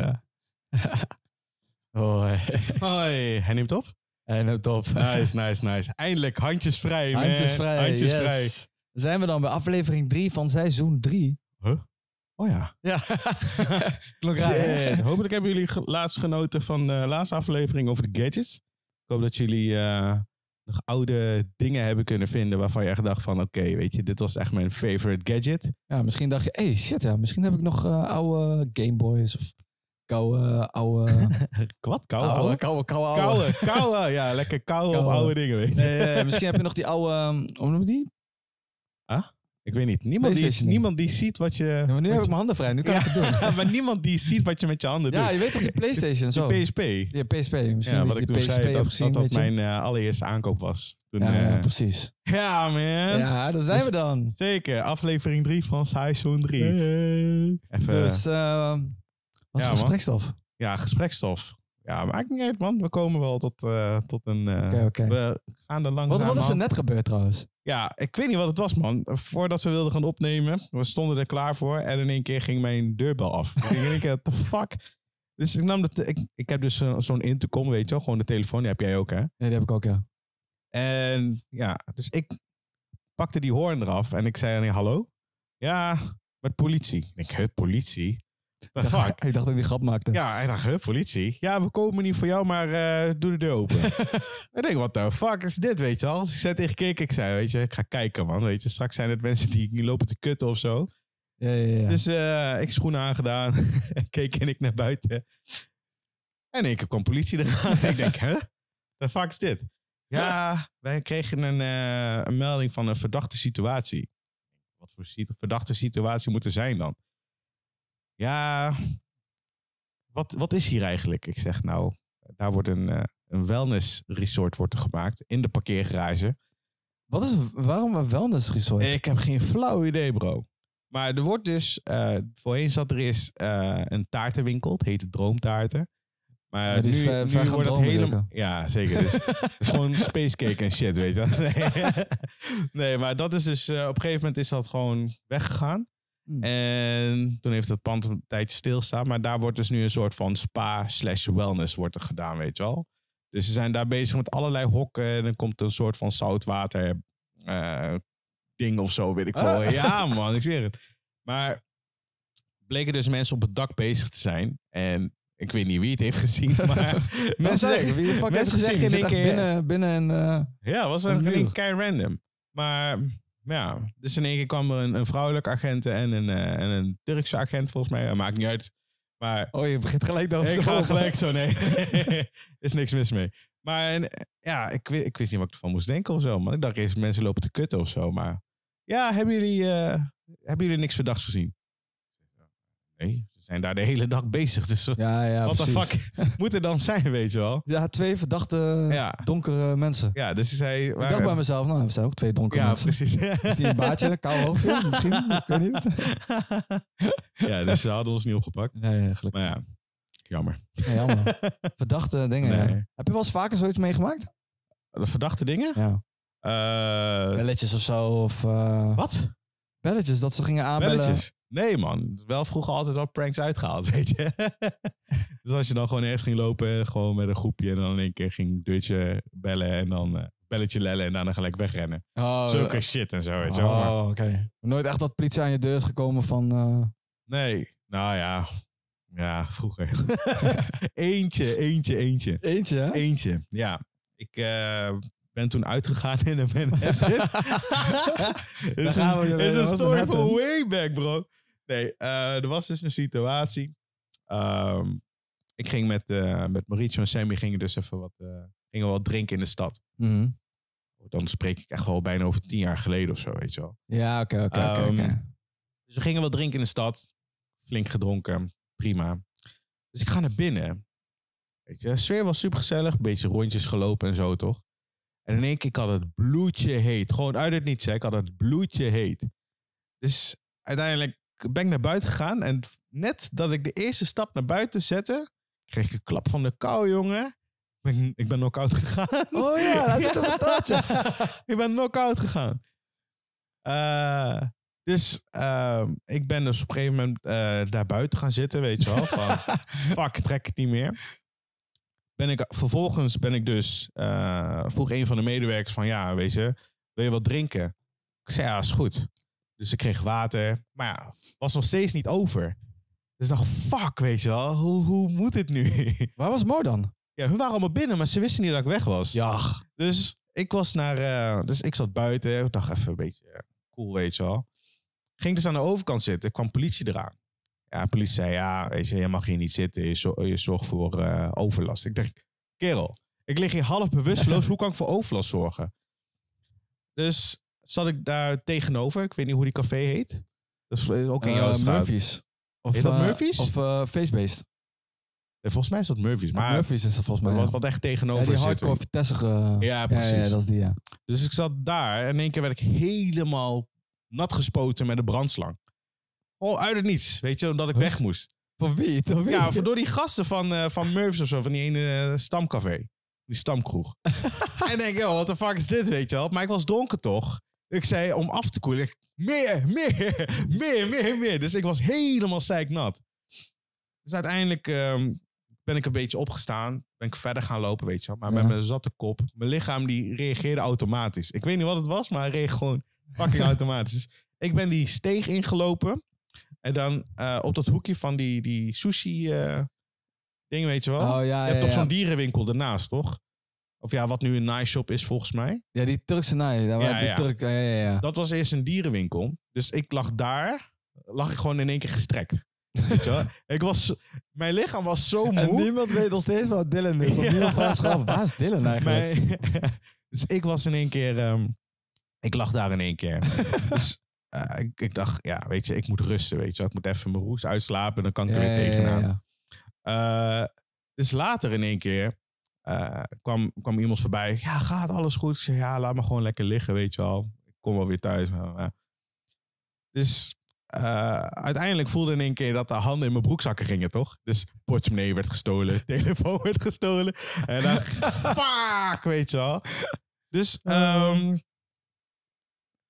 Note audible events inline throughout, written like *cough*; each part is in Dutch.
Ja. Hoi. Hoi, hij neemt op. En het top. Nice, nice, nice. Eindelijk handjes vrij, man. Handjes vrij. Handjes yes. vrij. Zijn we dan bij aflevering 3 van seizoen 3? Oh ja. Ja. *laughs* Shit. Hopelijk hebben jullie laatst genoten van de laatste aflevering over de gadgets. Ik hoop dat jullie eh, nog oude dingen hebben kunnen vinden waarvan je echt dacht van oké, weet je, dit was echt mijn favorite gadget. Ja, misschien dacht je, hey shit, ja, misschien heb ik nog eh, oude Gameboys of koude, oude, *laughs* Wat? Koude, oude, oude? koude, koude, oude. Koude, koude. Ja, lekker koude op Koude. oude dingen, weet je. Nee, nee, misschien heb je nog die oude, um, hoe noem je die? Ik weet niet. Niemand die, niemand die ziet wat je... Ja, maar nu heb ik mijn handen vrij, nu kan ik het doen. Ja, *laughs* maar niemand die ziet wat je met je handen Ja, doet. je weet toch die *laughs* Playstation zo? De PSP. Ja, PSP. Misschien Ja, dat wat je ik toen PSP zei, dat gezien, dat, mijn eh, allereerste aankoop was. Toen, Ja, ja, eh, precies. ja, man. Ja, daar zijn Dus- we dan. Zeker, aflevering 3 van seizoen 3. Even, Dus, eh wat is Ja, de man. gesprekstof? ja, gesprekstof. Ja, maakt niet uit, man. We komen wel tot, eh, tot een... eh. We gaan er langzaam Wat, wat is er net gebeurd trouwens? Ja, ik weet niet wat het was, man. Voordat ze wilden gaan opnemen, we stonden er klaar voor. En in één keer ging mijn deurbel af. *laughs* ik denk in één keer, what the fuck? Dus ik nam de... te- Ik, ik heb dus eh, zo'n intercom, weet je wel. Gewoon de telefoon, die heb jij ook, hè? Ja, die heb ik ook, ja. En ja, dus ik pakte die hoorn eraf en ik zei, nee, hallo? Ja, met politie. Ik denk, politie? The Ik dacht, ik dacht dat ik die grap maakte. Ja, hij dacht, huh, politie? Ja, we komen niet voor jou, maar eh, doe de deur open. *laughs* ik denk, wat the fuck is dit, weet je wel? Dus ik zei tegen Kik, ik zei, weet je, ik ga kijken, man. Weet je, straks zijn het mensen die, die lopen te kutten of zo. ja, ja. ja. Dus eh, ik schoenen aangedaan. *laughs* Keek en ik naar buiten. En keer kwam politie eraan. ik denk, hè? The fuck is dit? Ja, wij kregen een, eh, een melding van een verdachte situatie. Wat voor verdachte situatie moet er zijn dan? Ja, wat, wat is hier eigenlijk? Ik zeg, nou, daar wordt een, eh, een wellness resort wordt er gemaakt in de parkeergarage. Wat is, waarom een wellness resort? Ik heb geen flauw idee, bro. Maar er wordt dus, eh, voorheen zat er eens eh, een taartenwinkel, het heet Droomtaarten. Maar Ja, is nu, ver- nu ver wordt het helemaal... Ja, zeker. Dus, het is gewoon *laughs* space cake en shit, weet je wel. Nee. *laughs* nee, maar dat is dus... op een gegeven moment is dat gewoon weggegaan. Hmm. En toen heeft het pand een tijdje stilstaan. Maar daar wordt dus nu een soort van spa slash wellness wordt er gedaan, weet je wel. Dus ze zijn daar bezig met allerlei hokken. En dan komt een soort van zoutwater eh, ding of zo, weet ik veel. Ah. Ja, man, ik zweer het. Maar bleken dus mensen op het dak bezig te zijn. En ik weet niet wie het heeft gezien, *laughs* maar Mensen zeggen, wie de heeft mensen binnen, binnen en... eh, ja, was Een een muur. een kei random. Maar ja, dus in één keer kwam er een, een vrouwelijke agent en een, eh, en een Turkse agent volgens mij. Dat maakt niet uit. Maar oh, je begint gelijk dan ik ga *laughs* gelijk zo, nee. *laughs* is niks mis mee. Maar en, ja, ik, ik wist niet wat ik ervan moest denken of zo. Maar ik dacht eerst mensen lopen te kutten of zo. Maar ja, hebben jullie, eh, hebben jullie niks verdachts gezien? Nee, zijn daar de hele dag bezig. Dus Ja, ja, wat de precies. fuck *laughs* moet er dan zijn, weet je wel? Ja, twee verdachte Ja. donkere mensen. Ja, dus zei... Ik dacht bij mezelf, nou, we zijn ook twee donkere Ja, mensen. precies. Is die een baardje, een *laughs* koude hoofdje misschien? Ik weet niet. *laughs* ja, dus ze hadden ons niet opgepakt. Nee, gelukkig. Maar ja, jammer. Nee, jammer. Verdachte dingen, ja. Nee. Heb je wel eens vaker zoiets meegemaakt? De verdachte dingen? Ja. Eh, Belletjes of zo, of... eh, wat? Belletjes, dat ze gingen aanbellen. Belletjes? Nee, man. Wel vroeger altijd al pranks uitgehaald, *laughs* weet je. dus als je dan gewoon ergens ging lopen, gewoon met een groepje... en dan in één keer ging deurtje bellen en dan eh, belletje lellen... en daarna gelijk wegrennen. Oh, Zulke shit en zo, weet je Oh, oké. Nooit echt dat politie aan je deur is gekomen van... eh, nee, nou ja. Ja, vroeger. *laughs* eentje, eentje, eentje. Eentje, hè? Eentje, ja. Ik eh, ben toen uitgegaan in *laughs* een Manhattan. Het is een, is een story van way back, bro. Nee, eh, er was dus een situatie. Ehm, ik ging met, eh met Mauricio en Sammy gingen dus even wat, eh, gingen wat drinken in de stad. Mhm. Dan spreek ik echt wel bijna over tien jaar geleden of zo, weet je wel. Ja, oké, oké, oké, Ehm, oké. Dus we gingen wat drinken in de stad. Flink gedronken. Prima. Dus ik ga naar binnen. Weet je, de sfeer was super gezellig. Een beetje rondjes gelopen en zo, toch? En in één keer ik had het bloedje heet. Gewoon uit het niets, hè. Ik had het bloedje heet. Dus uiteindelijk ben ik naar buiten gegaan. En net dat ik de eerste stap naar buiten zette... kreeg ik een klap van de kou, jongen. Ik ben, ik ben knock-out *laughs* gegaan. Oh ja, dat is toch een taartje. *laughs* ik ben knock-out gegaan. Eh, Dus ehm, ik ben dus op een gegeven moment eh, daar buiten gaan zitten, weet je wel. Van, *laughs* fuck, trek het niet meer. Ben ik, vervolgens ben ik dus, eh, vroeg een van de medewerkers van, ja, weet je, wil je wat drinken? Ik zei, ja, is goed. Dus ik kreeg water. Maar ja, was nog steeds niet over. Dus ik dacht, fuck, weet je wel, hoe, hoe moet dit nu? *laughs* Waar was Mo dan? ja, hun waren allemaal binnen, maar ze wisten niet dat ik weg was. Ja. Dus ik was naar, eh, dus ik zat buiten. Ik dacht even een beetje eh, cool, weet je wel. Ging dus aan de overkant zitten, kwam politie eraan. Ja, politie zei, ja, weet je, je mag hier niet zitten. Je, zo- je zorgt voor eh, overlast. Ik dacht, kerel, ik lig hier half bewusteloos. *laughs* hoe kan ik voor overlast zorgen? Dus zat ik daar tegenover. Ik weet niet hoe die café heet. Dat is ook in jouw Eh, straat. Murphy's. Of, Heet dat eh, Murphy's? Of eh Facebased. Volgens mij is dat Murphy's. Maar Murphy's is dat volgens mij. wat, ja. wat echt Ja, tegenover die zit. hardcore Vitesse. Ja, Ja, precies. dat is die, ja. Dus ik zat daar en in één keer werd ik helemaal nat gespoten met een brandslang. Oh, uit het niets. Weet je, omdat ik Huh? weg moest. Voor wie? Door wie? Ja, door die gasten van, eh van Murphys of zo, van die ene stamcafé. Die stamkroeg. *laughs* en ik denk, joh, wat de fuck is dit, weet je wel? Maar ik was dronken toch? Ik zei, om af te koelen, ik, meer, meer, *laughs* meer, meer, meer. Dus ik was helemaal zeiknat. Dus uiteindelijk ehm, ben ik een beetje opgestaan. Ben ik verder gaan lopen, weet je wel. Maar Ja. met mijn zatte kop. Mijn lichaam die reageerde automatisch. Ik weet niet wat het was, maar hij reageerde gewoon fucking *laughs* automatisch. Ik ben die steeg ingelopen. En dan eh, op dat hoekje van die, die sushi eh ding, weet je wel. Oh ja, je ja, hebt toch ja. zo'n dierenwinkel ernaast, toch? Of ja, wat nu een nice shop is volgens mij. Ja, die Turkse naai. Daar Ja, waar die ja. Turk, ja, ja, ja. Dat was eerst een dierenwinkel. Dus ik lag daar, lag ik gewoon in één keer gestrekt. Weet je wel? *laughs* ik was, mijn lichaam was zo moe. En niemand weet nog steeds wat Dylan is. Of niemand vraagt zich af, waar is Dylan *laughs* eigenlijk? Mijn- *laughs* dus ik was in één keer, ehm, ik lag daar in één keer. dus eh, ik, ik dacht, ja, weet je, ik moet rusten, weet je wel. Ik moet even mijn roes uitslapen, dan kan ik er weer tegenaan. ja. Eh, dus later in één keer eh, kwam, kwam iemand voorbij. Ja, gaat alles goed? Ik zei, ja, laat me gewoon lekker liggen, weet je wel. Ik kom wel weer thuis. Maar, eh. Dus eh, uiteindelijk voelde in één keer dat de handen in mijn broekzakken gingen, toch? Dus portemonnee werd gestolen, *laughs* telefoon werd gestolen. En dan, fuck, weet je wel. Dus ehm,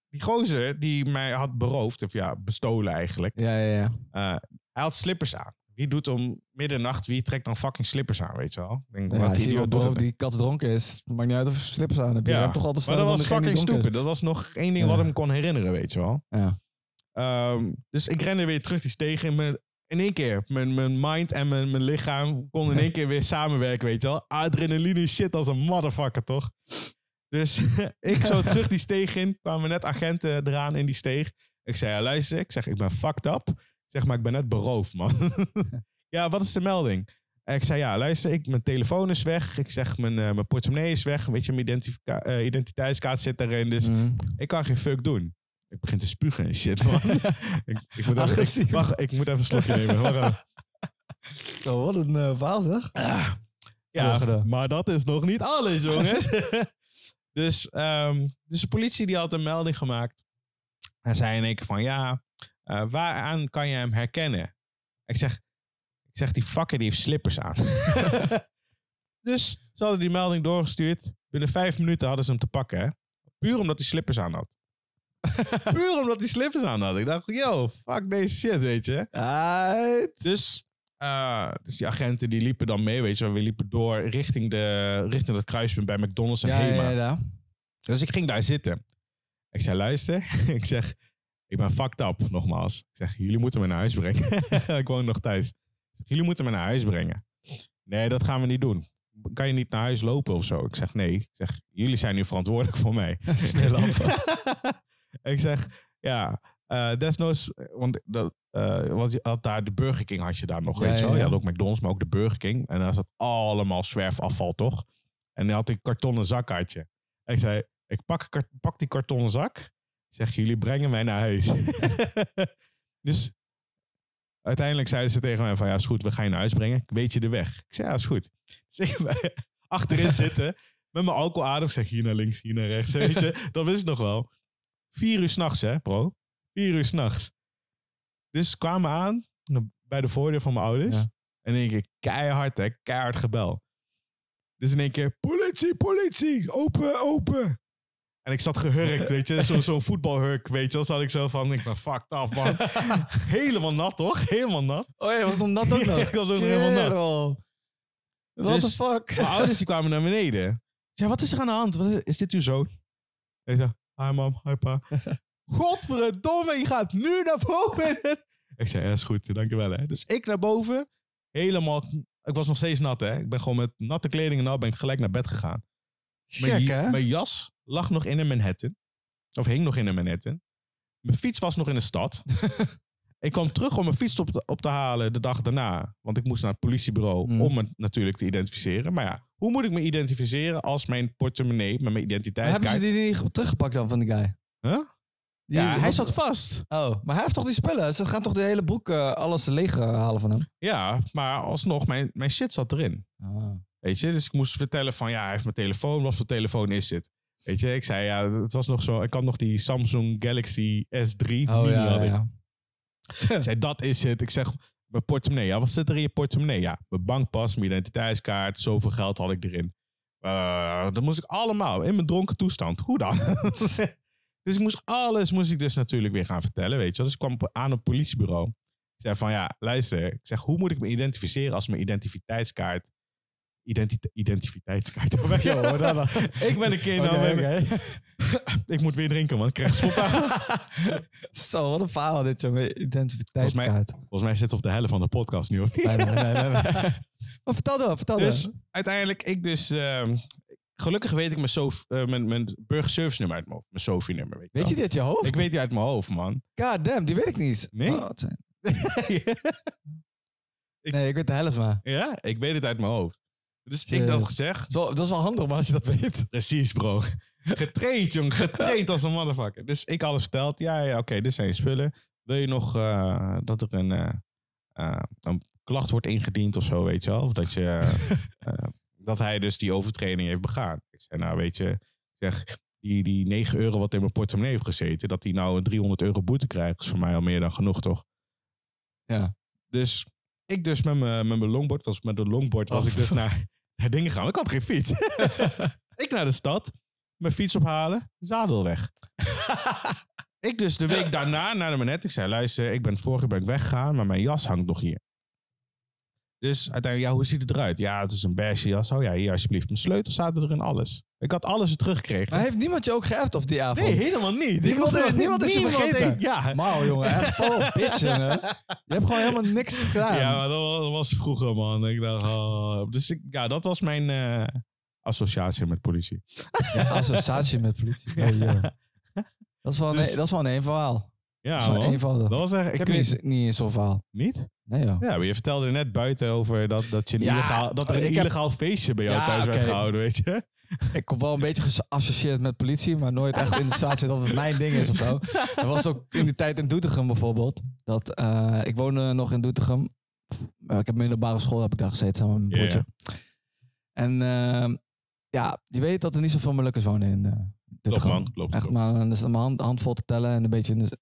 die gozer die mij had beroofd, of ja, bestolen eigenlijk. Ja, ja, ja. Eh, hij had slippers aan. Wie doet om middernacht, wie trekt dan fucking slippers aan, weet je wel? Ik Denk, ja als je die kat dronken is, maakt niet uit of je slippers aan hebt. Je Ja, rent toch altijd Maar dat was fucking die stupid. Dat was nog één ding Ja. wat hem kon herinneren, weet je wel. Ja. Ehm, dus ik rende weer terug die steeg in mijn... In één keer, mijn, mijn mind en mijn, mijn lichaam konden in één keer weer samenwerken, weet je wel. Adrenaline shit als een motherfucker, toch? Dus *laughs* ik zo terug die steeg in, kwamen net agenten eraan in die steeg. Ik zei, ja, luister, ik zeg, ik ben fucked up. Ik zeg, maar ik ben net beroofd, man. *laughs* ja, wat is de melding? En ik zei, ja, luister, ik, mijn telefoon is weg. Ik zeg, mijn, eh, mijn portemonnee is weg. Weet je, mijn identifica- eh, identiteitskaart zit erin. Dus Mm. ik kan geen fuck doen. Ik begin te spugen en shit, man. *laughs* ik, ik, moet even, ik, wacht, ik moet even een slokje *laughs* nemen. Wacht wat een verhaal zeg. Ja, maar dat is nog niet alles, jongens. dus, ehm, dus de politie die had een melding gemaakt. En zei in één keer van, ja, eh, waaraan kan je hem herkennen? Ik zeg, ik zeg, die fucker die heeft slippers aan. *laughs* dus ze hadden die melding doorgestuurd. Binnen vijf minuten hadden ze hem te pakken, hè. Puur omdat hij slippers aan had. *laughs* Puur omdat hij slippers aan had. Ik dacht, yo, fuck deze shit, weet je. Dus, eh, dus die agenten die liepen dan mee, weet je. We liepen door richting, de, richting het kruispunt bij McDonald's en Ja, Hema. ja, ja. Dus ik ging daar zitten. Ik zei, luister. *laughs* ik zeg, ik ben fucked up, nogmaals. Ik zeg, jullie moeten me naar huis brengen. *laughs* ik woon nog thuis. Ik zeg, jullie moeten me naar huis brengen. Nee, dat gaan we niet doen. Kan je niet naar huis lopen of zo? Ik zeg, nee. Ik zeg, jullie zijn nu verantwoordelijk voor mij. *laughs* *laughs* ik zeg, ja, eh desnoods, want dat, eh, want je had daar de Burger King had je daar nog, Ja, weet je wel. ja, Je ja. had ook McDonald's, maar ook de Burger King. En daar zat allemaal zwerfafval, toch? En hij had een kartonnen zak had je. En ik zei, ik pak, pak die kartonnen zak. Ik zeg, jullie brengen mij naar huis. *laughs* dus uiteindelijk zeiden ze tegen mij van, ja, is goed, we gaan je naar huis brengen. Weet je de weg? Ik zei, ja, is goed. Dus ik ben achterin *laughs* zitten met mijn alcoholadem. Ik zeg, hier naar links, hier naar rechts. Weet je, dat wist ik nog wel. Vier uur s'nachts, hè, bro. Vier uur s'nachts. Dus kwamen aan bij de voordeur van mijn ouders. Ja. En in één keer keihard, hè, keihard gebel. Dus in één keer, politie, politie, open, open. En ik zat gehurkt, weet je. *laughs* Zo'n zo'n voetbalhurk, weet je. Dan zat ik zo van, ik ben fucked up, man. *laughs* helemaal nat, toch? Helemaal nat. Oh ja, was nog nat ook nog? *laughs* ik was ook helemaal nat. What Dus- the fuck? Mijn ouders die kwamen naar beneden. Zei, wat is er aan de hand? Wat is, is dit uw zoon? Ik zei, hi mam, hi pa. Godverdomme, je gaat nu naar boven. ik zei, ja, is goed, dankjewel. Hè. Dus ik naar boven, helemaal... Ik was nog steeds nat, hè. Ik ben gewoon met natte kleding en al ben ik gelijk naar bed gegaan. Mijn, Check, hè? mijn jas lag nog in een Manhattan. Of hing nog in een Manhattan. Mijn fiets was nog in de stad. *laughs* ik kwam terug om mijn fiets op te, op te halen de dag daarna. Want ik moest naar het politiebureau Hmm. om me natuurlijk te identificeren. Maar ja, hoe moet ik me identificeren als mijn portemonnee met mijn Maar hebben identiteitskaart... ze die niet teruggepakt dan van die guy? Huh? Die- Ja, hij zat vast. Oh, maar hij heeft toch die spullen? Ze gaan toch de hele broek eh, alles leeg eh, halen van hem? Ja, maar alsnog, mijn, mijn shit zat erin. Ah. Weet je, dus ik moest vertellen van ja, hij heeft mijn telefoon. Wat voor telefoon is dit? Weet je, ik zei ja, het was nog zo. Ik had nog die Samsung Galaxy S3 Oh mini ja, ik. ja. Ik zei, *laughs* dat is het. Ik zeg, mijn portemonnee. Ja, wat zit er in je portemonnee? Ja, mijn bankpas, mijn identiteitskaart. Zoveel geld had ik erin. Eh, dat moest ik allemaal in mijn dronken toestand. Hoe dan? *laughs* dus ik moest alles moest ik dus natuurlijk weer gaan vertellen, weet je. Dus ik kwam aan het politiebureau. Ik zei van, ja, luister. Ik zeg, hoe moet ik me identificeren als mijn identiteitskaart... Identi identiteitskaart. Dan. *laughs* ik ben een keer nou... Met- oké. *laughs* Ik moet weer drinken, man. Ik krijg spontaan... *laughs* Zo, wat een verhaal dit, jongen. Identiteitskaart. Volgens mij zit het op de helft van de podcast nu, hoor. Nee, nee, nee, nee, nee. Maar vertel door, vertel Dus door. uiteindelijk, ik dus... ehm, gelukkig weet ik mijn, Sof, eh, mijn, mijn burgerservice nummer uit mijn hoofd. Mijn Sophie-nummer, weet Weet je dit, je hoofd? Ik weet die uit mijn hoofd, man. God damn, die weet ik niet. Nee? Oh, wat zijn- Nee, ik weet de helft maar. ja, ik weet het uit mijn hoofd. Dus ik dat gezegd. Dat is, wel, dat is wel handig, maar als je dat *laughs* weet. Precies, bro. Getraind, jong. Getraind als een motherfucker. Dus ik alles verteld. Ja, ja oké, dit zijn je spullen. Wil je nog eh, dat er een, eh, eh, een klacht wordt ingediend of zo, weet je wel? Of dat, je, *laughs* eh, dat hij dus die overtreding heeft begaan. Ik zei, nou weet je, zeg, die, die 9 euro wat in mijn portemonnee heeft gezeten, dat hij nou een 300 euro boete krijgt, is voor mij al meer dan genoeg, toch? Ja. Dus ik dus met mijn, met mijn longboard, was, met de longboard was Oh. ik dus naar, naar dingen gegaan. Ik had geen fiets. *laughs* ik naar de stad, mijn fiets ophalen, zadel weg. *laughs* ik dus de week daarna naar de manet. Ik zei, luister, ik ben vorige week weggegaan, maar mijn jas hangt nog hier. Dus uiteindelijk, ja, hoe ziet het eruit? Ja, het is een beige jas. Oh ja, hier alsjeblieft. Mijn sleutels zaten erin, alles. Ik had alles weer teruggekregen. Maar heeft niemand je ook geappt of die avond? nee, helemaal niet. Niemand- is je vergeten. heeft- Ja, Mauw, jongen. Echt vol *laughs* bitch, jongen. Je hebt gewoon helemaal niks gedaan. Ja, maar dat was, dat was vroeger, man. Ik dacht, oh. Dus ik, ja, dat was mijn eh, associatie met politie. Ja, *laughs* associatie met politie. *laughs* Oh. Dat is wel een, Dus- dat is wel een één verhaal. Ja, dat man. eenvoudig. Dat was echt... Ik Ik heb niet, niet zo'n verhaal. Niet? Nee, joh. Ja, maar je vertelde net buiten over dat, dat, je een Ja, illegaal, dat er een ik heb- illegaal feestje bij jou Ja, thuis werd oké. gehouden, weet je? Ik kom wel een beetje geassocieerd met politie, maar nooit echt in de situatie dat het mijn ding is of zo. Er was ook in die tijd in Doetinchem bijvoorbeeld. Dat, eh, ik woonde nog in Doetinchem. Eh, ik heb middelbare school heb ik daar gezeten samen met mijn Ja, broertje. En ehm, ja, je weet dat er niet zoveel Molukkers wonen in eh Klopt, Doetinchem. man. Klopt, Echt klopt. maar dus mijn hand, handvol te tellen en een beetje... in de-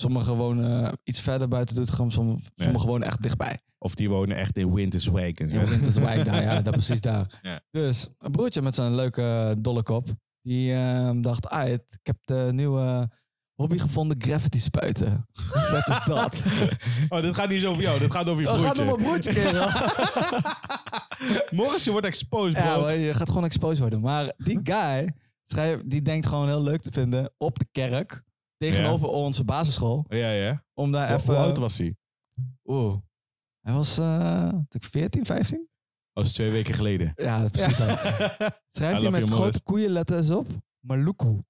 Sommigen wonen iets verder buiten Doetinchem, sommige, Ja. sommigen wonen echt dichtbij. Of die wonen echt in Winterswijk. In Winterswijk daar, ja, daar *laughs* precies daar. Ja. Dus een broertje met zo'n leuke dolle kop, die ehm, dacht, ah, ik heb de nieuwe hobby gevonden, graffiti spuiten. Hoe vet is dat? *laughs* Oh, dit gaat niet zo over jou. Dit gaat over je Oh, broertje. gaat nog mijn broertje kerel. Morgens, je wordt exposed, bro. ja, je gaat gewoon exposed worden. Maar die guy, schrijf, die denkt gewoon heel leuk te vinden op de kerk, tegenover onze basisschool, ja, ja. om daar Hoe- even... Hoe oud was hij? Oeh. Hij was uh, 14, 15? Dat is twee weken geleden. Ja, precies. *laughs* I Schrijft hij met grote koeienletters op. Maluku.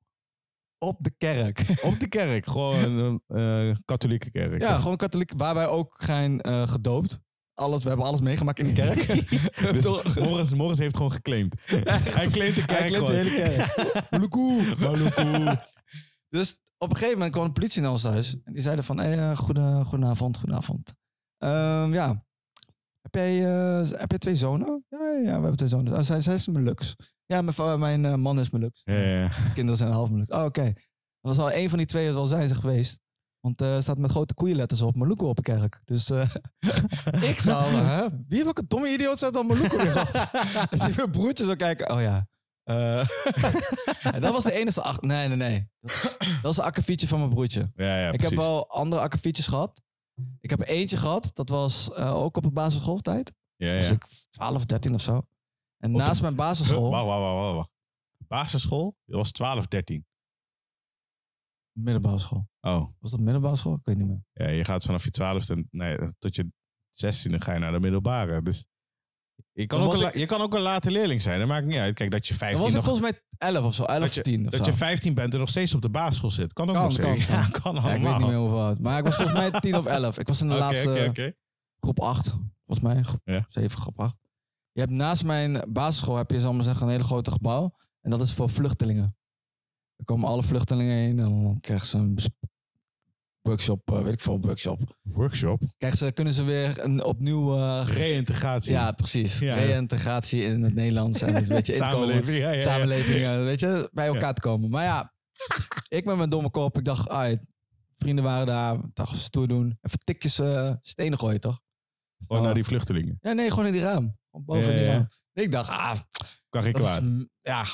Op de kerk. *laughs* Op de kerk. Gewoon een eh, katholieke kerk. Ja, gewoon katholiek, waar wij ook zijn eh, gedoopt. Alles, we hebben alles meegemaakt in de kerk. *laughs* Dus Morris, Morris heeft gewoon geclaimd. Hij claimt de kerk Hij claimt de hele kerk. Maluku. Maluku. Dus op een gegeven moment kwam de politie naar ons thuis. En die zeiden van, hey, eh, goede, goedenavond, goedenavond. Ehm, ja, heb jij, eh, heb jij twee zonen? Ja, ja, we hebben twee zonen. Ah, zij, zij is Melux. Ja, mijn, mijn eh, man is Melux. Ja, ja, ja. Kinderen zijn half Melux. Oh, oké. Dan zal één van die twee zal zijn ze geweest. Want eh staat met grote koeienletters op Maluku op de kerk. Dus *laughs* ik zou, hè? Wie welke domme idioot zet dan Maluku weer op? Zie *laughs* mijn broertje kijken. Oh ja, Eh, *laughs* en dat was de enige ach Nee, nee, nee. Dat was, dat een akkefietje van mijn broertje. Ja, ja, ik precies. heb wel andere akkefietjes gehad. Ik heb eentje gehad. Dat was eh, ook op de basisschooltijd. Ja, Dus ja. ik 12, 13 of zo. En Op de- naast mijn basisschool... Wacht, wacht, wacht, wacht. Basisschool? Dat was 12, 13. Middelbare school. Oh, Was dat middelbare school? Ik weet niet meer. ja, je gaat vanaf je 12e, nee, tot je 16e ga je naar de middelbare. Dus je kan, ook een, ik- je kan ook een late leerling zijn, dat maakt niet uit. Kijk, dat je Dan 15 was ik nog, volgens mij 11 of zo. 11 dat of je, 10 of dat zo. je 15 bent en nog steeds op de basisschool zit. Kan ook Kan, nog kan, zeggen. *laughs* kan. Ja, kan allemaal. Ja, ik weet niet meer hoeveel oud. Maar ik was volgens mij 10 of 11. Ik was in de laatste groep 8. Volgens mij. Groep Ja. 7, groep 8. Je hebt naast mijn basisschool heb je, zal maar zeggen, een hele grote gebouw. En dat is voor vluchtelingen. Er komen alle vluchtelingen heen en dan krijgen ze een workshop, eh, weet ik veel, workshop. Workshop. Krijgen ze, kunnen ze weer een opnieuw... eh, Reïntegratie. ja, precies. Ja. Reïntegratie in het Nederlands en een beetje *laughs* inkomen. Samenleving. Ja, ja, ja. samenleving, weet je, bij elkaar te komen. Maar ja, ik met mijn domme kop, ik dacht, ah, vrienden waren daar, ik dacht, stoer doen. Even tikjes eh, stenen gooien, toch? Gewoon naar die vluchtelingen. Ja, nee, gewoon in die raam. Boven in die raam. Ik dacht, ah, Kan is, kwaad. ja,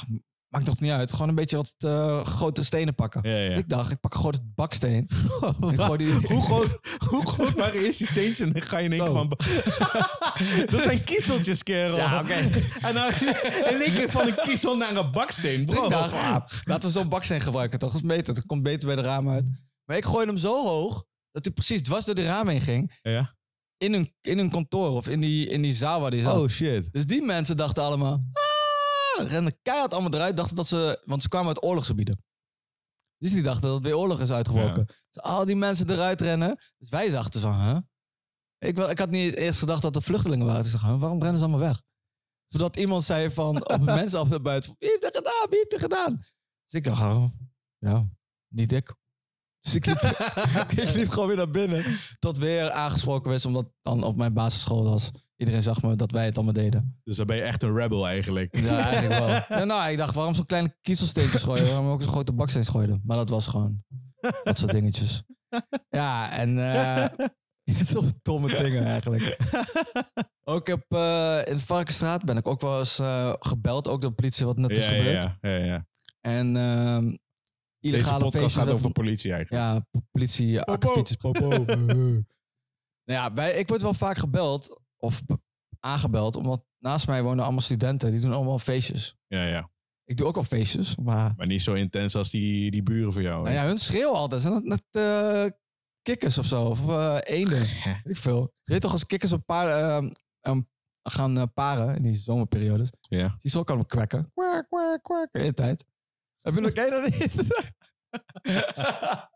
maakt toch niet uit. Gewoon een beetje wat eh, grote stenen pakken. Ja, ja. Ik dacht, ik pak een grote baksteen. *laughs* die... Hoe groot, hoe *laughs* groot waren eerst die steentjes en dan ga je in één van... *laughs* dat zijn kiezeltjes, kerel. Ja, oké. En dan in één keer van een kiezel naar een baksteen. Dus Bro. ik dacht, ah, laten we zo'n baksteen gebruiken, toch? Dat is beter. Dat komt beter bij de ramen uit. Maar ik gooide hem zo hoog, dat hij precies dwars door de ramen heen ging. Ja. in een, in een kantoor of in die, in die zaal waar die zat. Oh, shit. Dus die mensen dachten allemaal... Ah, renden keihard allemaal eruit. Dachten dat ze... Want ze kwamen uit oorlogsgebieden. Dus die dachten dat er weer oorlog is uitgebroken. Dus al die mensen eruit rennen. Dus wij dachten van... Huh? Ik, ik had niet eerst gedacht dat er vluchtelingen waren. Dus ik dacht, waarom rennen ze allemaal weg? Zodat iemand zei van... Op *laughs* mensen af naar buiten. Wie heeft dat gedaan? Wie heeft dat gedaan? Dus ik dacht, oh, ja, niet ik. Dus ik liep, *laughs* *laughs* ik liep gewoon weer naar binnen. Tot weer aangesproken werd, omdat dan op mijn basisschool was. Iedereen zag me dat wij het allemaal deden. Dus dan ben je echt een rebel eigenlijk. Ja, *laughs* eigenlijk wel. Ja, nou, ik dacht, waarom zo'n kleine kiezelsteentjes gooien? Waarom ook zo'n grote baksteen gooien? Maar dat was gewoon dat soort dingetjes. Ja, en eh *laughs* zo'n domme dingen eigenlijk. Ook op, eh, in de Varkenstraat ben ik ook wel eens eh, gebeld, ook door de politie, wat net is Ja, gebeurd. ja, ja, ja. En ehm Deze illegale podcast feestjes gaat over politie eigenlijk. Ja, politie, akkefietjes, popo. *laughs* nou ja, wij, ik word wel vaak gebeld, of aangebeld, omdat naast mij wonen allemaal studenten. Die doen allemaal feestjes. Ja, ja. Ik doe ook al feestjes, maar... Maar niet zo intens als die, die buren voor jou. Nou ja, hun schreeuwen altijd. Zijn dat net eh, kikkers of zo? Of eh eenden? *laughs* Ik veel. Je weet toch als kikkers op paar, eh, ehm, gaan eh, paren in die zomerperiodes. Ja. Die zo kan hem kwekken. Kwak, kwak, kwak. De hele tijd. Heb je nog dat niet? *laughs*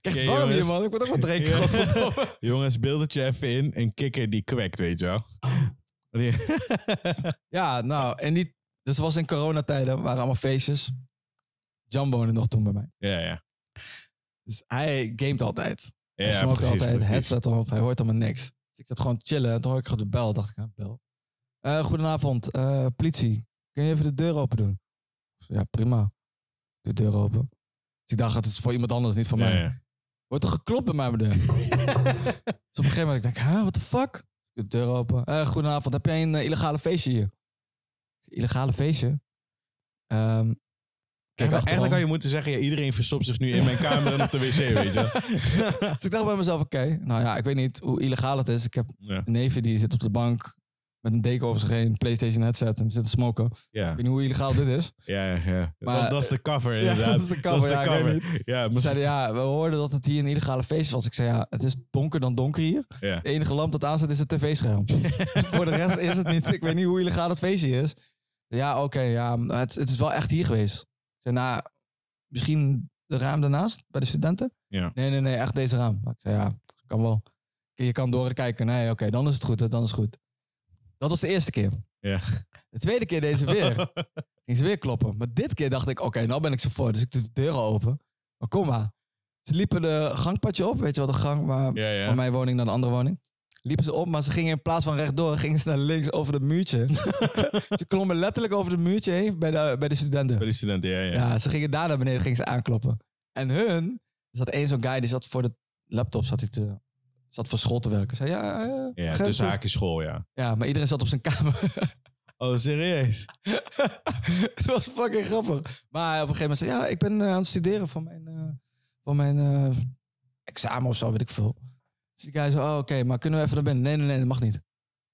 Kijk, Oké, warm hier, man. Ik moet ook wat *laughs* drinken. Ja. Jongens, beeld het je even in. Een kikker die kwekt, weet je wel. *laughs* Ja, nou, en die... Dus het was in coronatijden, waren allemaal feestjes. Jan woonde nog toen bij mij. ja, ja. Dus hij gamet altijd. Hij Ja, smokte precies, altijd, precies. headset op, hij hoort allemaal niks. Dus ik zat gewoon chillen en toen hoor ik de bel. dacht ik, ah, bel. Eh, goedenavond, eh, politie. Kun je even de deur open doen? Ja, prima. De deur open. Dus ik dacht, het is voor iemand anders, niet voor mij. ja. Wordt er geklopt bij mij deur? *laughs* dus op een gegeven moment ik denk, huh, what the fuck? De deur open. Eh, goedenavond, heb jij een eh, illegale feestje hier? Ik Illegale feestje? Ehm kijk Eigenlijk, had je moeten zeggen, ja, iedereen verstopt zich nu in mijn kamer en op de wc, weet je. *laughs* Dus ik dacht bij mezelf, oké, nou ja, ik weet niet hoe illegaal het is. Ik heb Ja, een neefje die zit op de bank met een deken over zich heen, PlayStation headset en zit te smoken. Ik ja, weet niet hoe illegaal dit is. ja. ja. Maar- dat, dat is de cover, *laughs* Ja, inderdaad. dat is de cover, ja, ik weet Ja, maar- zeiden ja, we hoorden dat het hier een illegale feest was. Ik zei ja, het is donker dan donker hier. ja. De enige lamp dat aanzet is het tv-scherm. *laughs* Dus voor de rest is het niet. Ik weet niet hoe illegaal het feestje is. Ja, oké, ja, het, het is wel echt hier geweest. Ik zei nou, misschien de raam daarnaast bij de studenten? Ja. Nee, nee, nee, echt deze raam. Ik zei ja, kan wel. Je kan door kijken. Nee, oké, dan is het goed. Dan is het goed. Dat was de eerste keer. Ja. De tweede keer deze weer. *laughs* ging ze weer kloppen. Maar dit keer dacht ik, oké, nou ben ik zo voor. Dus ik doe de deuren open. Maar kom maar. Ze liepen de gangpadje op. Weet je wel, de gang waar, Ja, ja. van mijn woning naar de andere woning. Liepen ze op, maar ze gingen in plaats van rechtdoor, gingen ze naar links over het muurtje. *laughs* ze klommen letterlijk over het muurtje heen bij de, bij de studenten. Bij die studenten, ja, ja. Ja, ze gingen daar naar beneden, gingen ze aankloppen. En hun, er zat één zo'n guy, die zat voor de laptop, zat hij te, zat voor school te werken. Zei, ja, ja, Ja, tussen is- haakjes school, ja. ja, maar iedereen zat op zijn kamer. *laughs* Oh, serieus? *laughs* het was fucking grappig. Maar op een gegeven moment zei ja, ik ben eh, aan het studeren voor mijn, eh, voor mijn eh, examen of zo, weet ik veel. Dus die guy zei, oh, oké, maar kunnen we even naar binnen? Nee, nee, nee, dat mag niet.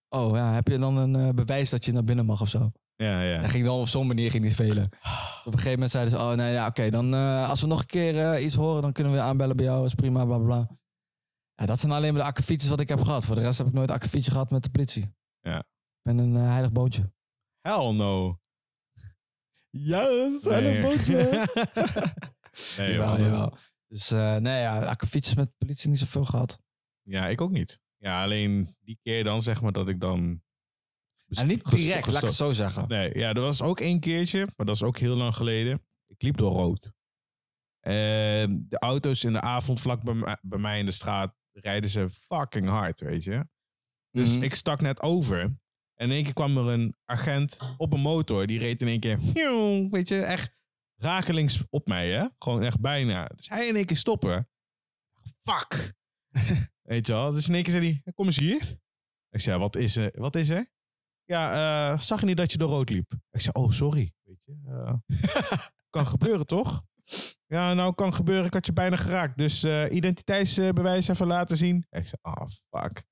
Oh ja, heb je dan een eh, bewijs dat je naar binnen mag of zo? Ja, ja. Hij ging dan op zo'n manier ging die spelen. Dus op een gegeven moment zeiden ze, oh nee, ja, oké, dan eh, als we nog een keer eh, iets horen, dan kunnen we aanbellen bij jou, is prima, bla bla bla. Ja, dat zijn alleen maar de akkefietjes wat ik heb gehad. Voor de rest heb ik nooit een akkefietje gehad met de politie. Ja. Ik ben een eh, heilig bootje. Hell no. Yes, Nee. *laughs* nee, *laughs* Jawel. Dus eh, nee, ja, akkefietjes met de politie niet zoveel gehad. Ja, ik ook niet. Ja, alleen die keer dan zeg maar dat ik dan... En niet direct, laat ik het zo zeggen. Nee, ja, er was ook één keertje, maar dat is ook heel lang geleden. Ik liep door rood. De auto's in de avond vlak bij, bij mij in de straat rijden ze fucking hard, weet je. Dus Mhm. ik stak net over. En in één keer kwam er een agent op een motor. Die reed in één keer, weet je, echt rakelings op mij, hè. Gewoon echt bijna. Dus hij in één keer stoppen. Fuck. *laughs* weet je wel. Dus in één keer zei hij, kom eens hier. Ik zei, wat is er? Wat is er? Ja, eh, zag je niet dat je door rood liep? Ik zei, oh, sorry. Weet je, eh, *laughs* kan gebeuren, toch? Ja, nou kan gebeuren. Ik had je bijna geraakt. Dus eh, identiteitsbewijs even laten zien. Ik zei, ah, fuck.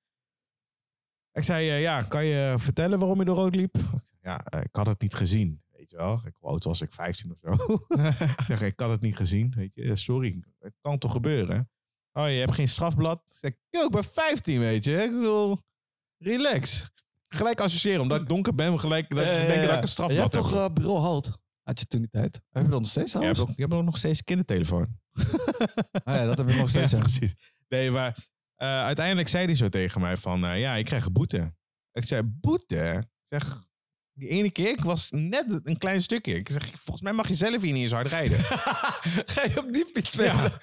Ik zei, eh, ja, kan je vertellen waarom je door rood liep? Ja, eh, ik had het niet gezien. Weet je wel. Ik, oud was ik? 15 of zo. *laughs* ik zeg, ik had het niet gezien. Weet je, sorry. Het kan toch gebeuren? Oh, je hebt geen strafblad? Ik zeg, yo, ik ben 15, weet je. Ik bedoel, relax. Gelijk associëren, omdat ik donker ben, gelijk dat je denkt dat ik een Je strafblad hebt heb. toch eh, bureau Halt? Had je toen die tijd? Heb je dat nog steeds je, hebt ook, je hebt ook nog steeds kindertelefoon. *laughs* Ah, ja, dat heb ik nog *laughs* steeds. Ja, precies. Nee, maar eh, uiteindelijk zei hij zo tegen mij van, eh, ja, ik krijg een boete. Ik zei, boete? Ik zeg, die ene keer, ik was net een klein stukje. Ik zeg, volgens mij mag je zelf hier niet eens hard rijden. *laughs* Ga je op die fiets spelen? Ja.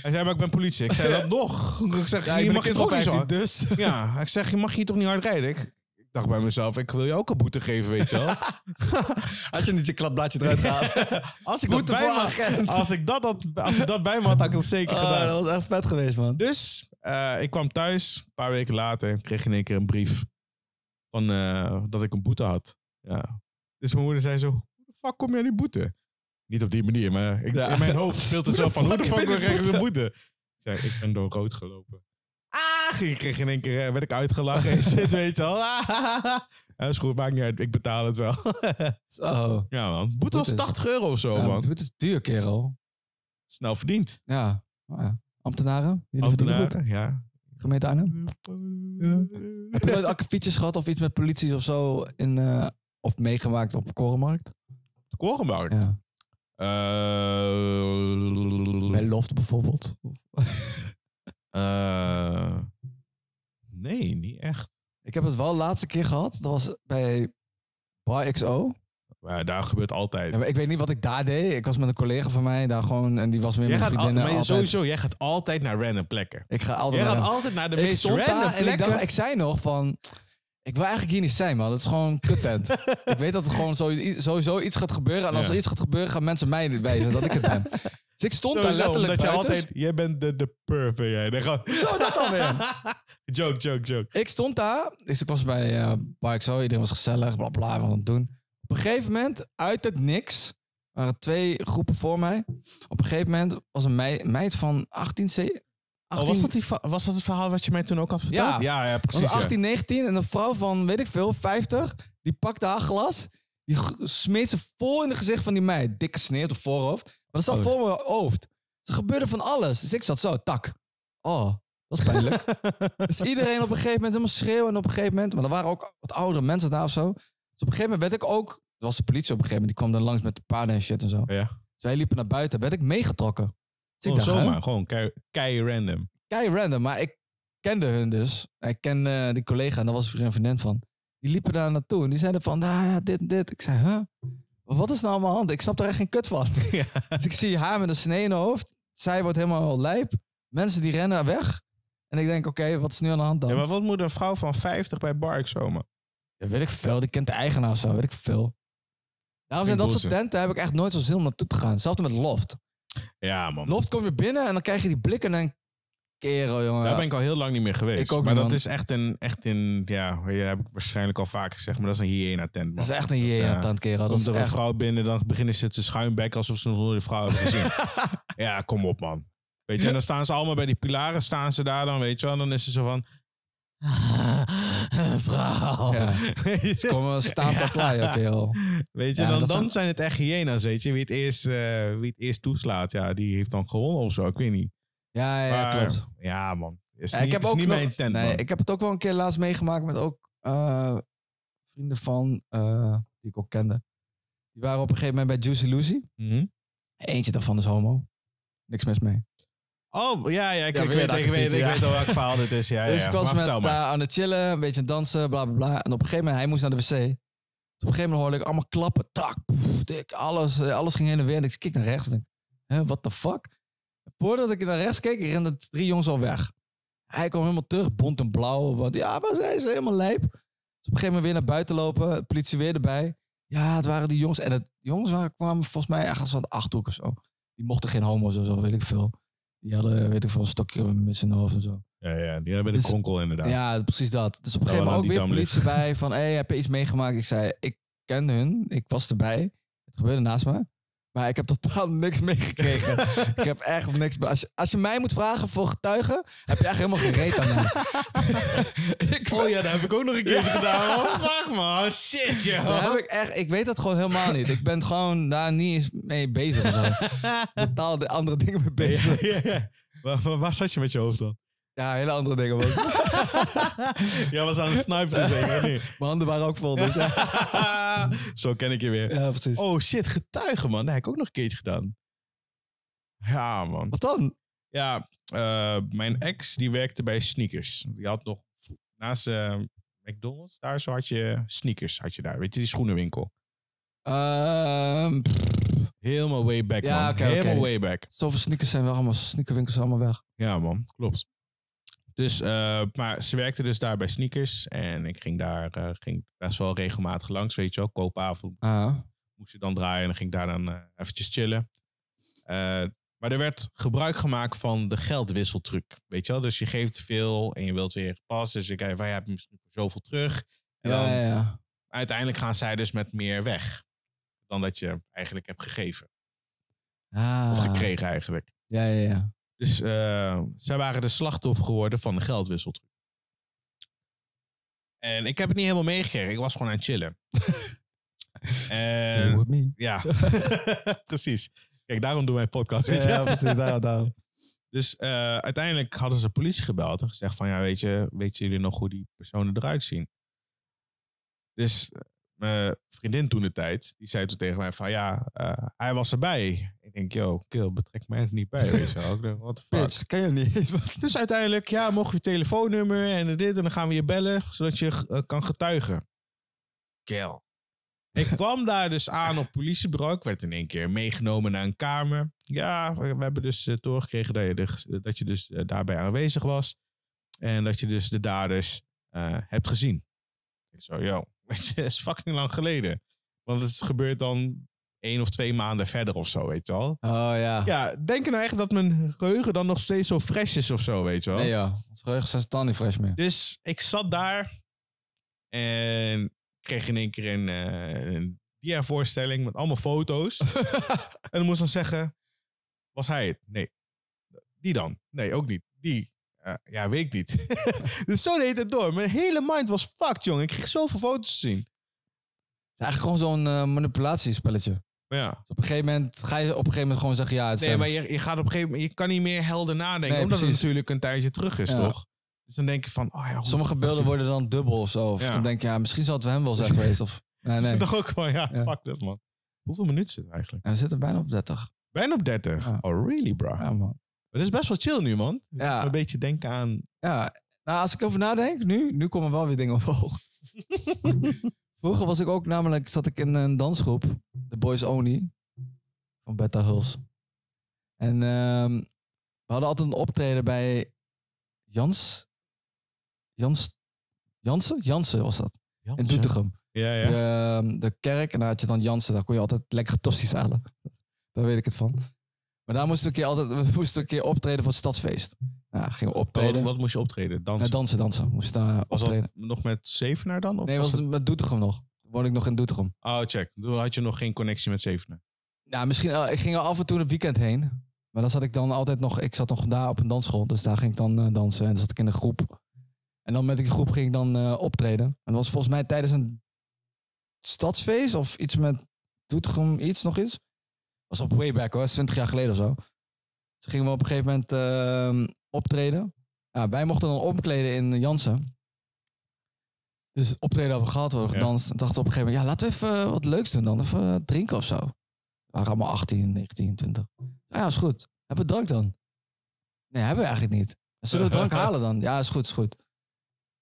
Hij zei, maar ik ben politie. Ik zei, dat nog? Ik zeg, Ja, je ik mag je toch niet zo 15, hard... dus. Ja, ik zeg, je mag hier toch niet hard rijden? Ik, ik dacht bij mezelf, ik wil je ook een boete geven, weet je wel. *laughs* Had je niet je kladblaadje eruit gehaald? *laughs* Als ik, dat Boete bij voor me, agent. *laughs* als, ik dat had, als ik dat bij me had, had ik dat zeker Ah, gedaan. dat was echt vet geweest, man. Dus eh, ik kwam thuis, een paar weken later, kreeg ik in één keer een brief van eh, dat ik een boete had. Ja. Dus mijn moeder zei zo, hoe de fuck kom je aan die boete? Niet op die manier, maar ik, Ja. in mijn hoofd speelt het Hoe zo de van, hoe de fuck fuck ben je krijg ik een boete? Ik zei, ik ben door rood gelopen. Ah, ik kreeg in één keer, eh, werd ik uitgelachen. *laughs* *laughs* Je zit, weet je wel. Ah, Ja, is goed, maakt niet uit, ik betaal het wel. *laughs* Zo. ja man, boete was Boete is- 80 euro of zo Ja, man. Het is duur, kerel. Snel verdiend. Ja. Oh, ja. Ambtenaren? Jullie goed. Ambtenaren, ja. Gemeente Arnhem? Heb je nooit akkefietjes gehad of iets met politie of zo? In, eh, of meegemaakt op Korenmarkt? De korenmarkt. Ja. Bij Loft bijvoorbeeld. Eh, nee, niet echt. Ik heb het wel de laatste keer gehad. Dat was bij Bar XO. Maar daar gebeurt altijd. Ja, maar ik weet niet wat ik daar deed. Ik was met een collega van mij daar gewoon. En die was weer jij met gaat al, vriendinnen. maar altijd. sowieso, jij gaat altijd naar random plekken. Ik ga altijd Jij naar gaat altijd naar de ik meest random daar en ik, plekken. dacht, ik zei nog van... Ik wil eigenlijk hier niet zijn, man. Het is gewoon kuttent. *laughs* ik weet dat er gewoon sowieso, sowieso iets gaat gebeuren. En als Ja. er iets gaat gebeuren, gaan mensen mij wijzen dat ik het ben. *laughs* Dus ik stond daar Sowieso, letterlijk omdat je buiten. altijd, jij bent de, de ben jij. Nee, gewoon- Zo dat dan weer. *laughs* joke, joke, joke. Ik stond daar. Dus ik was bij eh Bar XO. Iedereen was gezellig. Bla bla. Wat aan het doen. Op een gegeven moment, uit het niks... waren twee groepen voor mij. Op een gegeven moment was een mei- meid van 18... ze- 18 Oh, was, dat die, va- was dat het verhaal wat je mij toen ook had verteld? Ja. ja, ja was precies. ja. 18, 19 en een vrouw van, weet ik veel, 50. Die pakte haar glas. Die smeet ze vol in het gezicht van die meid. Dikke sneer op het voorhoofd. Maar dat zat Oh. voor mijn hoofd. Er gebeurde van alles. Dus ik zat zo, tak. Oh, dat is pijnlijk. *laughs* dus iedereen op een gegeven moment helemaal schreeuwen. En op een gegeven moment, maar er waren ook wat oudere mensen daar of zo. Dus op een gegeven moment werd ik ook, er was de politie op een gegeven moment. Die kwam dan langs met de paarden en shit en zo. Ja. Dus wij liepen naar buiten. Werd ik meegetrokken. Dus ik hè? zomaar, gewoon kei, kei random. kei random, maar ik kende hun dus. Ik ken eh, die collega en daar was een vriendin van. Die liepen daar naartoe en die zeiden van, nou ja, dit en dit. Ik zei, huh? Wat is nou allemaal aan de hand? Ik snap er echt geen kut van. *laughs* *laughs* Dus ik zie haar met een snee in haar hoofd. Zij wordt helemaal lijp. Mensen die rennen weg. En ik denk, oké, wat is nu aan de hand dan? Ja, Ja, maar wat moet een vrouw van 50 bij Bark zomaar? weet ik veel. Die kent de eigenaar of zo, weet ik veel. Daarom zijn dat soort tenten heb ik echt nooit zo zin om naartoe te gaan. Hetzelfde met Loft. Ja, man. Loft kom je binnen en dan krijg je die blikken en dan Kerel, jongen. Daar ben ik al heel lang niet meer geweest. Ik ook maar niet, dat man. is echt een, echt een, ja, heb ik waarschijnlijk al vaker gezegd, maar dat is een hyena tent. Dat is echt een hyena tent, kerel. Dat Komt is er een vrouw binnen, dan beginnen ze te schuimbekken alsof ze nog nooit een vrouw hebben gezien. *laughs* ja, kom op man. Weet je, en dan staan ze allemaal bij die pilaren, staan ze daar dan, weet je wel. En dan is ze zo van... *laughs* vrouw. Ja. Komen staan te *laughs* kerel. Weet je, Ja, dan, dan zijn- zijn het echt hyena's, weet je. Wie het, eerst, eh, wie het eerst toeslaat, ja, die heeft dan gewonnen of zo, ik weet niet. Ja, ja, Maar, klopt. Ja, man. Is Ja, niet, ik heb is ook niet nog- mijn tent, nee, man. ik heb het ook wel een keer laatst meegemaakt met ook eh, vrienden van, eh, die ik ook kende. Die waren op een gegeven moment bij Juicy Lucy. Mhm. Eentje daarvan is homo. Niks mis mee. Oh, ja, ja, ik, Ja, ik weer weet, dat ik, weet, ik weet al welk verhaal dit is. *laughs* Ja, dus ja. ik was Maar met vertel maar. daar aan het chillen, een beetje aan het dansen, bla bla bla. En op een gegeven moment, hij moest naar de wc. Dus op een gegeven moment hoorde ik allemaal klappen. Tak, poef, dik, alles, eh, alles ging heen en weer. En ik kijk naar rechts en denk, hè, what the fuck? Voordat ik naar rechts keek, renden drie jongens al weg. Hij kwam helemaal terug, bont en blauw. Wat, ja, waar zijn ze? Helemaal lijp. Dus op een gegeven moment weer naar buiten lopen, de politie weer erbij. Ja, het waren die jongens. En het, die jongens waren, kwamen volgens mij ergens van de Achterhoek of zo. Die mochten geen homo's of zo, weet ik veel. Die hadden, weet ik veel, een stokje mis in hun hoofd en zo. Ja, ja, die hebben de Dus- kronkel inderdaad. Ja, precies dat. Dus op een gegeven moment ook weer politie *laughs* bij. Van, hé, hey, heb je iets meegemaakt? Ik zei, ik ken hun. Ik was erbij. Het gebeurde naast me. Maar ik heb totaal niks *laughs* meegekregen. ik heb echt niks... Als je, als je mij moet vragen voor getuigen, heb je echt helemaal geen reet aan mij. *laughs* ik, Oh ja, dat heb ik ook nog een keer gedaan. Oh, fuck man. Shit, joh. daar heb ik, echt, ik weet dat gewoon helemaal niet. Ik ben gewoon daar niet eens mee bezig. Of zo. Totaal de andere dingen mee bezig. Ja, ja, ja. Waar, waar, waar zat je met je hoofd dan? Ja, hele andere dingen. Man. *laughs* Jij was aan het snipen zeker, niet? Mijn handen waren ook vol. Dus ja. *laughs* Zo ken ik je weer. ja, precies. Oh shit, getuigen man. Dat heb ik ook nog een keertje gedaan. Ja man. Wat dan? Ja, eh, mijn ex die werkte bij sneakers. Die had nog naast eh, McDonald's, daar zo had je sneakers, had je daar. Weet je, die schoenenwinkel. Pff, Helemaal way back, Ja, man. Helemaal way back. zoveel sneakers zijn wel allemaal, sneakerwinkels zijn allemaal weg. Ja, man, klopt. Dus, eh, maar ze werkte dus daar bij sneakers. En ik ging daar eh, ging best wel regelmatig langs, weet je wel. Koopavond Ah. moest je dan draaien. En dan ging ik daar dan eh, eventjes chillen. Maar er werd gebruik gemaakt van de geldwisseltruc. Weet je wel? Dus je geeft veel en je wilt weer pas. Dus je kijkt van, ja, heb je misschien zoveel terug. En Ja, dan ja, ja. uiteindelijk gaan zij dus met meer weg. Dan dat je eigenlijk hebt gegeven. Ah. Of gekregen eigenlijk. Ja, ja, ja. Dus eh, zij waren de slachtoffer geworden van de geldwisseltruc. En ik heb het niet helemaal meegekregen. Ik was gewoon aan het chillen. *laughs* En, me. ja, *laughs* precies. Kijk, daarom doen wij podcast. Weet je? Ja, precies. Daar, daar. Dus eh, uiteindelijk hadden ze de politie gebeld en gezegd van... Ja, weet je, weten jullie nog hoe die personen eruit zien? Dus eh, mijn vriendin toen de tijd, die zei toen tegen mij van... Ja, eh, hij was erbij. Ik denk, yo, kill, betrek mij er niet bij. Weet je wel. Ik denk, what the *laughs* fuck? Bitch, ken je niet *laughs* eens. Dus uiteindelijk, ja, mogen we je telefoonnummer en dit. En dan gaan we je bellen, zodat je eh, kan getuigen. Kel. Ik *laughs* kwam daar dus aan op politiebureau. Ik werd in één keer meegenomen naar een kamer. Ja, we hebben dus uh, doorgekregen dat je, de- dat je dus eh, daarbij aanwezig was. En dat je dus de daders eh, hebt gezien. Ik zo, yo, dat is fucking lang geleden. Want het gebeurt dan één of twee maanden verder of zo, weet je wel. Oh ja. Ja, denk je nou echt dat mijn geheugen dan nog steeds zo fresh is of zo, weet je wel? Nee ja. Ons geheugen zijn totaal niet fresh meer. Dus ik zat daar en kreeg in één keer een, eh een dia-voorstelling met allemaal foto's. *laughs* en dan moest dan zeggen, was hij het? Nee. Die dan? Nee, ook niet. Die? Eh, ja, weet ik niet. *laughs* dus zo deed het door. Mijn hele mind was fucked, jongen. Ik kreeg zoveel foto's te zien. Het is eigenlijk gewoon zo'n eh, manipulatiespelletje. Ja. Dus op een gegeven moment ga je op een gegeven moment gewoon zeggen, ja, het is Nee, maar je, je gaat op een gegeven moment, je kan niet meer helder nadenken. Nee, omdat het natuurlijk een tijdje terug is, Ja. toch? Dus dan denk je van, oh ja, hoe Sommige beelden worden dan dubbel of zo. Of Ja. dan denk je, ja, misschien zal het wel hem wel zijn geweest. Of, *laughs* nee, nee. Nee. toch ook gewoon, ja, Ja. fuck dat man. Hoeveel minuten zit het eigenlijk? En we zitten bijna op 30. Bijna op 30. Ja. Oh, really, bro? Ja, man. Dat is best wel chill nu, man. Ja. Een beetje denken aan... Ja, nou, als ik over nadenk, nu, nu komen wel weer dingen omhoog. *laughs* Vroeger was ik ook namelijk, zat ik in een dansgroep, The Boys Only, van Betta Hulls. En ehm, we hadden altijd een optreden bij Jans, Jans, Jansen? Jansen was dat, in Doetinchem. Ja, ja. De, ehm, de kerk, en daar had je dan Jansen, daar kon je altijd lekkere tosti's halen. *laughs* Daar weet ik het van. Maar daar moesten we een keer, altijd, *laughs* we moesten een keer optreden voor het stadsfeest. Nou, gingen Wat, optreden. wat moest je optreden? Dansen? Ja, dansen, dansen. Moest daar was optreden. dat nog met Zevenaar dan? Of Nee, was het met Doetinchem nog. Woonde ik nog in Doetinchem. Oh, check. Toen had je nog geen connectie met Zevenaar. Ja, misschien, eh, ik ging er af en toe het weekend heen. Maar dan zat ik dan altijd nog, ik zat nog daar op een dansschool. Dus daar ging ik dan eh, dansen en dan zat ik in een groep. En dan met die groep ging ik dan eh, optreden. En dat was volgens mij tijdens een stadsfeest of iets met Doetinchem, iets, nog iets. was op way back hoor, 20 jaar geleden of zo. Dus gingen we op een gegeven moment eh, optreden. Ja, wij mochten dan opkleden in Jansen. Dus optreden hadden we gehad, we hadden Ja. gedanst. En dachten op een gegeven moment, ja, laten we even wat leuks doen dan. Even drinken of zo. We waren allemaal 18, 19, 20. Ja, is goed. Hebben we drank dan? Nee, hebben we eigenlijk niet. Zullen we drank *laughs* halen dan? Ja, is goed, is goed.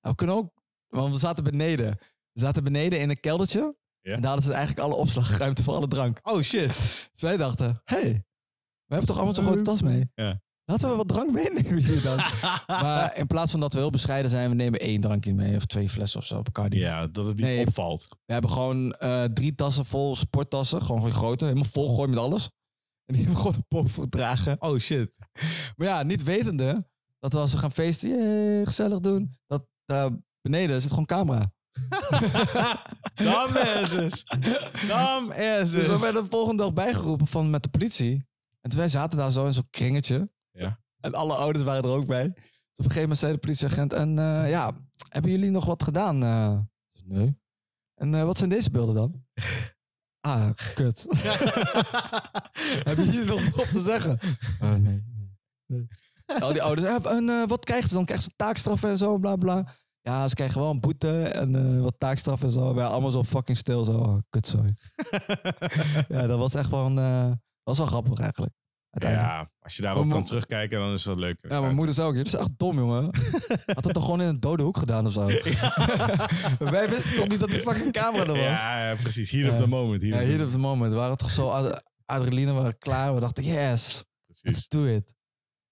Nou, we kunnen ook, want we zaten beneden. We zaten beneden in een keldertje. Ja. En daar hadden ze eigenlijk alle opslagruimte voor alle drank. Oh shit. Dus wij dachten, hé, hey, we hebben toch allemaal zo'n grote tas mee? Ja. Laten we wat drank meenemen hier dan. *laughs* maar in plaats van dat we heel bescheiden zijn, we nemen één drankje mee of twee flessen of zo op elkaar. ja, dat het niet Nee. opvalt. We hebben gewoon eh, drie tassen vol sporttassen, gewoon grote, helemaal vol gooien met alles. En die *laughs* hebben we gewoon op boven gedragen. Oh shit. Maar ja, niet wetende dat als we gaan feesten, gezellig doen, dat daar beneden zit gewoon camera. *laughs* Dam is Dam is Dus we werden de volgende dag bijgeroepen van, met de politie. En toen wij zaten daar zo in zo'n kringetje. En alle ouders waren er ook bij. Dus op een gegeven moment zei de politieagent, en eh, ja, hebben jullie nog wat gedaan? Eh, nee. En eh, wat zijn deze beelden dan? *laughs* ah, kut. *laughs* hebben jullie nog op te zeggen? Eh, nee. nee. *laughs* Al die ouders, "Ja, en wat krijgen ze dan? Krijgen ze taakstraffen en zo, bla bla. Ja, ze krijgen wel een boete en wat taakstraf en zo. Wij allemaal zo fucking stil, zo, oh, kutzooi. ja, dat was echt wel een, was wel grappig eigenlijk. Ja, als je daarop kan terugkijken, dan is dat leuk. Ja, mijn moeder zei ook, dit is echt dom, jongen. *laughs* Had het toch gewoon in een dode hoek gedaan of zo? *laughs* Wij wisten toch niet dat die fucking camera er was? Ja, Ja, ja, precies. Of Ja. the moment. Of the hier op het moment. We waren toch zo, ad- adrenaline, waren klaar. We dachten, yes, let's do it.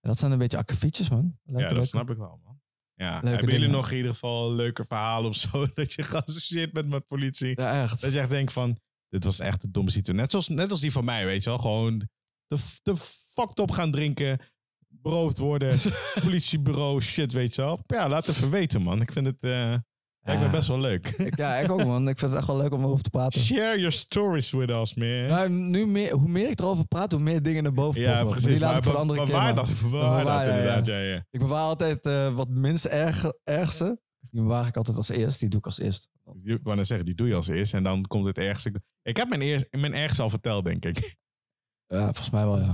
En dat zijn een beetje akkefietjes, man. Leuke, Ja, dat leuke. snap ik wel, man. Ja. Leuke Hebben jullie nog in ieder geval leuke verhalen of zo? *laughs* Dat je geassocieerd bent met politie? Ja, echt. Dat je echt denkt van, dit was echt een domme situatie. Net, zoals, net als die van mij, weet je wel. Gewoon te, te fucked op gaan drinken. Beroofd worden. *laughs* politiebureau, shit, weet je wel. Ja, laat even weten, man. Ik vind het eh, lijkt me Ja. best wel leuk. Ik- ja, ik ook, man. Ik vind het echt wel leuk om erover te praten. Share your stories with us, man. Maar nu meer, hoe meer ik erover praat, hoe meer dingen naar boven ja, poppen. Maar precies. Die laat Maar, ik voor de andere keer, waar dat, waar dat ja, ja. inderdaad, ja, ja. Ik bewaar altijd eh, wat minst erg, ergste. Die bewaar ik altijd als eerst. Die doe ik als eerst. Ik wou net zeggen, die doe je als eerst en dan komt het ergste. Ik heb mijn, eerst, mijn ergste al verteld, denk ik. Ja, volgens mij wel, ja.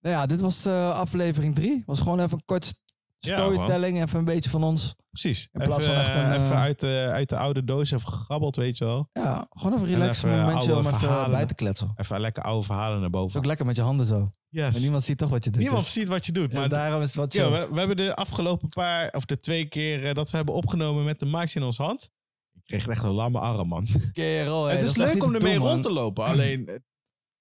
Nou ja, dit was eh, aflevering drie. Was gewoon even een kort Ja, storytelling. even een beetje van ons. Precies. In plaats even, van echt een, eh, even eh, uit, de, uit de oude doos even gegrabbeld, weet je wel. Ja, gewoon even relaxen. even Een momentje om even verhalen. bij te kletsen. Even lekker oude verhalen naar boven. ook lekker met je handen zo. Yes. Maar niemand ziet toch wat je doet. Niemand dus- ziet wat je doet. Ja, Maar daarom is het wat ja, chill. we, we hebben de afgelopen paar, of de twee keer dat we hebben opgenomen met de mics in ons hand. Ik kreeg echt een lamme arm, man. Kerel, hé, het is leuk om ermee rond te lopen. Alleen,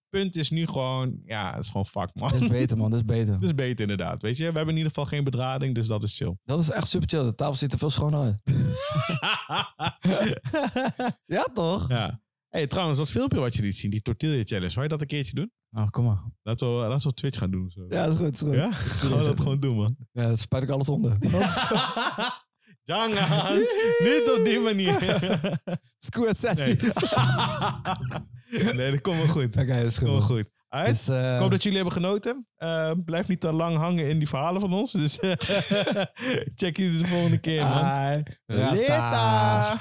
punt is nu gewoon, ja, het is gewoon fuck, man. Dat is beter, man. Dat is beter. *laughs* Dat is beter inderdaad, weet je. We hebben in ieder geval geen bedrading, dus dat is chill. *laughs* Dat is echt super chill. De tafel ziet er veel schoner uit. *laughs* Ja, toch? ja. hey, trouwens, dat filmpje wat je liet zien, die tortilla challenge, wil je dat een keertje doen? Oh, kom maar. Laten we, laten we Twitch gaan doen. Zo. Ja, dat is goed. Is goed. Ja? Gaan we dat gewoon doen, man. Ja, dat spuit ik alles onder. Jangan, *laughs* niet op die manier. Squid sessies. nee, dat komt wel goed. Oké, dat is Komt wel goed. Alright. Dus, eh, Ik hoop dat jullie hebben genoten. Eh, blijf niet te lang hangen in die verhalen van ons. Dus *laughs* check jullie de volgende keer, man. Rasta.